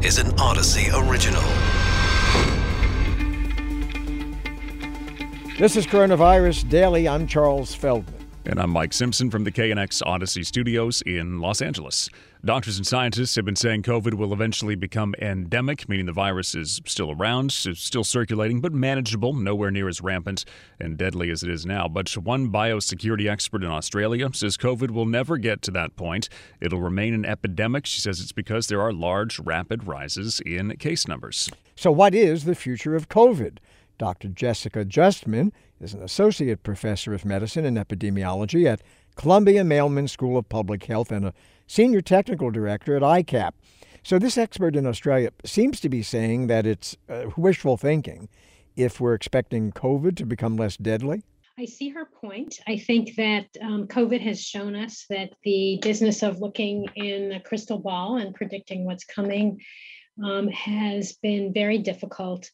Is an Audacy original. This is Coronavirus Daily. I'm Charles Feldman. And I'm Mike Simpson from the KNX Audacy Studios in Los Angeles. Doctors and scientists have been saying COVID will eventually become endemic, meaning the virus is still around, still circulating, but manageable, nowhere near as rampant and deadly as it is now. But one biosecurity expert in Australia says COVID will never get to that point. It'll remain an epidemic. She says it's because there are large, rapid rises in case numbers. So, what is the future of COVID? Dr. Jessica Justman is an associate professor of medicine and epidemiology at Columbia Mailman School of Public Health and a senior technical director at ICAP. So, this expert in Australia seems to be saying that it's uh, wishful thinking if we're expecting COVID to become less deadly. I see her point. I think that um, COVID has shown us that the business of looking in a crystal ball and predicting what's coming um, has been very difficult.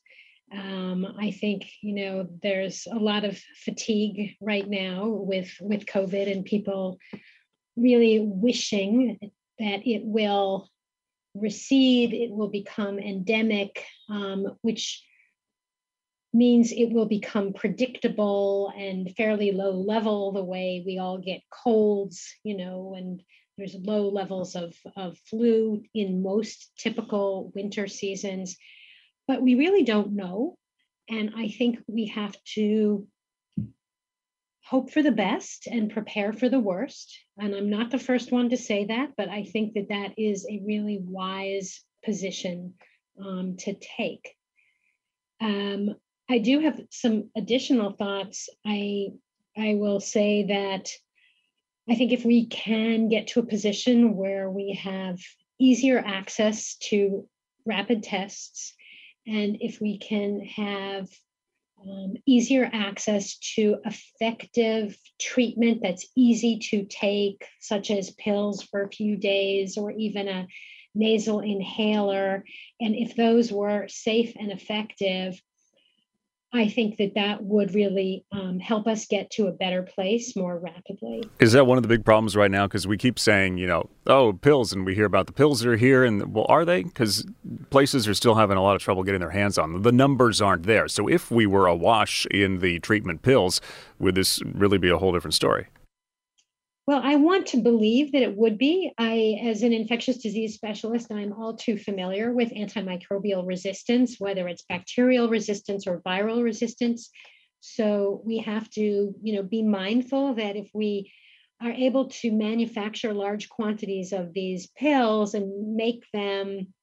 Um, I think you know there's a lot of fatigue right now with with COVID and people really wishing that it will recede, it will become endemic, um, which means it will become predictable and fairly low level the way we all get colds, you know, and there's low levels of, of flu in most typical winter seasons but we really don't know. And I think we have to hope for the best and prepare for the worst. And I'm not the first one to say that, but I think that that is a really wise position um, to take. Um, I do have some additional thoughts. I I will say that I think if we can get to a position where we have easier access to rapid tests and if we can have um, easier access to effective treatment that's easy to take, such as pills for a few days or even a nasal inhaler. And if those were safe and effective, I think that that would really um, help us get to a better place more rapidly. Is that one of the big problems right now? Because we keep saying, you know, oh, pills, and we hear about the pills that are here, and well, are they? Because places are still having a lot of trouble getting their hands on them. The numbers aren't there. So if we were awash in the treatment pills, would this really be a whole different story? Well, I want to believe that it would be. I, as an infectious disease specialist, I'm all too familiar with antimicrobial resistance, whether it's bacterial resistance or viral resistance. So we have to, you know, be mindful that if we are able to manufacture large quantities of these pills and make them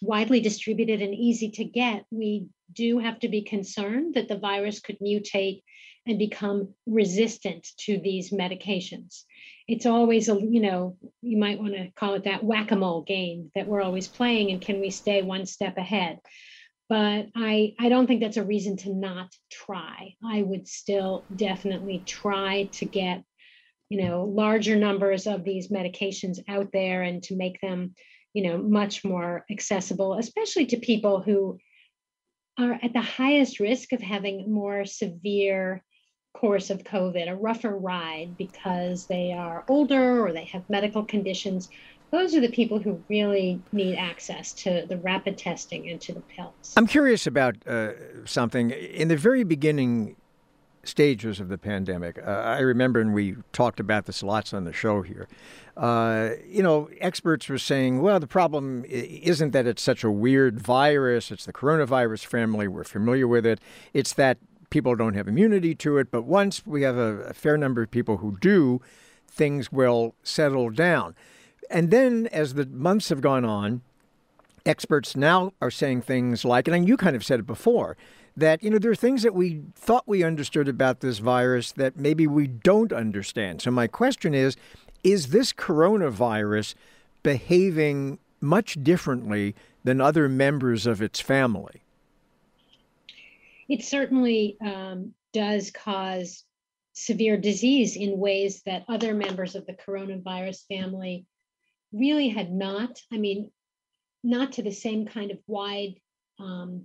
widely distributed and easy to get, we do have to be concerned that the virus could mutate and become resistant to these medications. It's always a, you know, you might want to call it that whack a mole game that we're always playing, and can we stay one step ahead? But I, I don't think that's a reason to not try. I would still definitely try to get, you know, larger numbers of these medications out there and to make them, you know, much more accessible, especially to people who are at the highest risk of having a more severe course of COVID, a rougher ride because they are older or they have medical conditions. Those are the people who really need access to the rapid testing and to the pills. I'm curious about uh, something. In the very beginning stages of the pandemic, uh, I remember, and we talked about this lots on the show here. Uh, you know, experts were saying, well, the problem isn't that it's such a weird virus, it's the coronavirus family, we're familiar with it. It's that people don't have immunity to it, but once we have a, a fair number of people who do, things will settle down. And then as the months have gone on, experts now are saying things like, and you kind of said it before, that you know there are things that we thought we understood about this virus that maybe we don't understand. So my question is, is this coronavirus behaving much differently than other members of its family? it certainly um, does cause severe disease in ways that other members of the coronavirus family really had not. I mean, not to the same kind of wide um,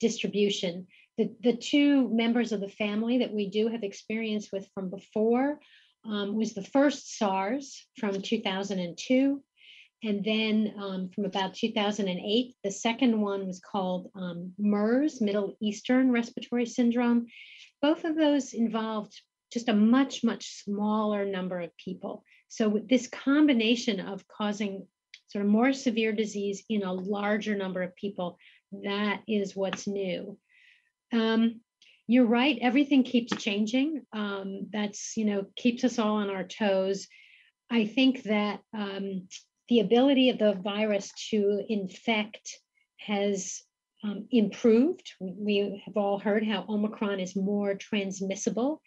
distribution. The, the two members of the family that we do have experience with from before um, was the first SARS from 2002 And then um, from about 2008, the second one was called um, MERS, Middle Eastern Respiratory Syndrome. Both of those involved just a much, much smaller number of people. So, this combination of causing sort of more severe disease in a larger number of people, that is what's new. Um, you're right, everything keeps changing. Um, that's, you know, keeps us all on our toes. I think that um, the ability of the virus to infect has um, improved. We have all heard how Omicron is more transmissible.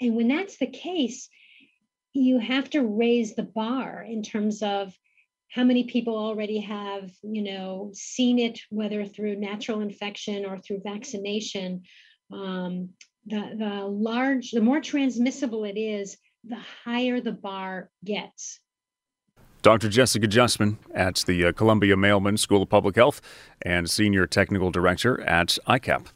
And when that's the case, you have to raise the bar in terms of how many people already have, you know, seen it, whether through natural infection or through vaccination. Um, the, the large, the more transmissible it is, the higher the bar gets. Dr. Jessica Justman at the uh, Columbia Mailman School of Public Health and Senior Technical Director at ICAP.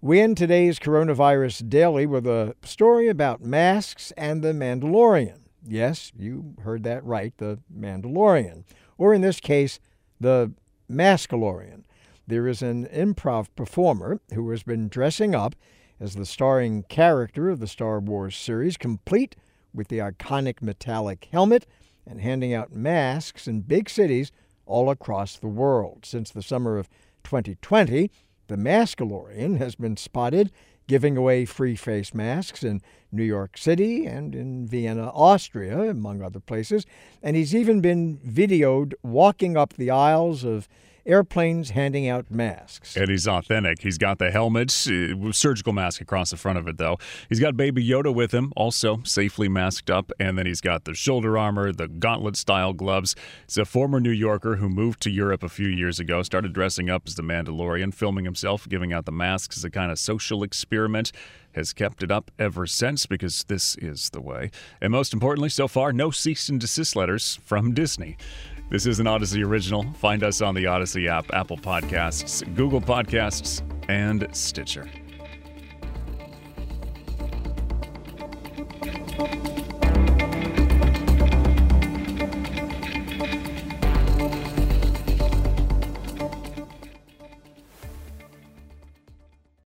We end today's Coronavirus Daily with a story about masks and the Mandalorian. Yes, you heard that right, the Mandalorian. Or in this case, the Maskalorian. There is an improv performer who has been dressing up as the starring character of the Star Wars series, complete with the iconic metallic helmet and handing out masks in big cities all across the world. Since the summer of 2020, the Maskalorian has been spotted giving away free face masks in New York City and in Vienna, Austria, among other places. And he's even been videoed walking up the aisles of airplanes handing out masks. And he's authentic. He's got the helmet, surgical mask across the front of it, though. He's got Baby Yoda with him, also safely masked up. And then he's got the shoulder armor, the gauntlet style gloves. He's a former New Yorker who moved to Europe a few years ago, started dressing up as the Mandalorian, filming himself, giving out the masks as a kind of social experiment has kept it up ever since because this is the way. And most importantly, so far, no cease and desist letters from Disney. This is an Audacy original. Find us on the Audacy app, Apple Podcasts, Google Podcasts, and Stitcher.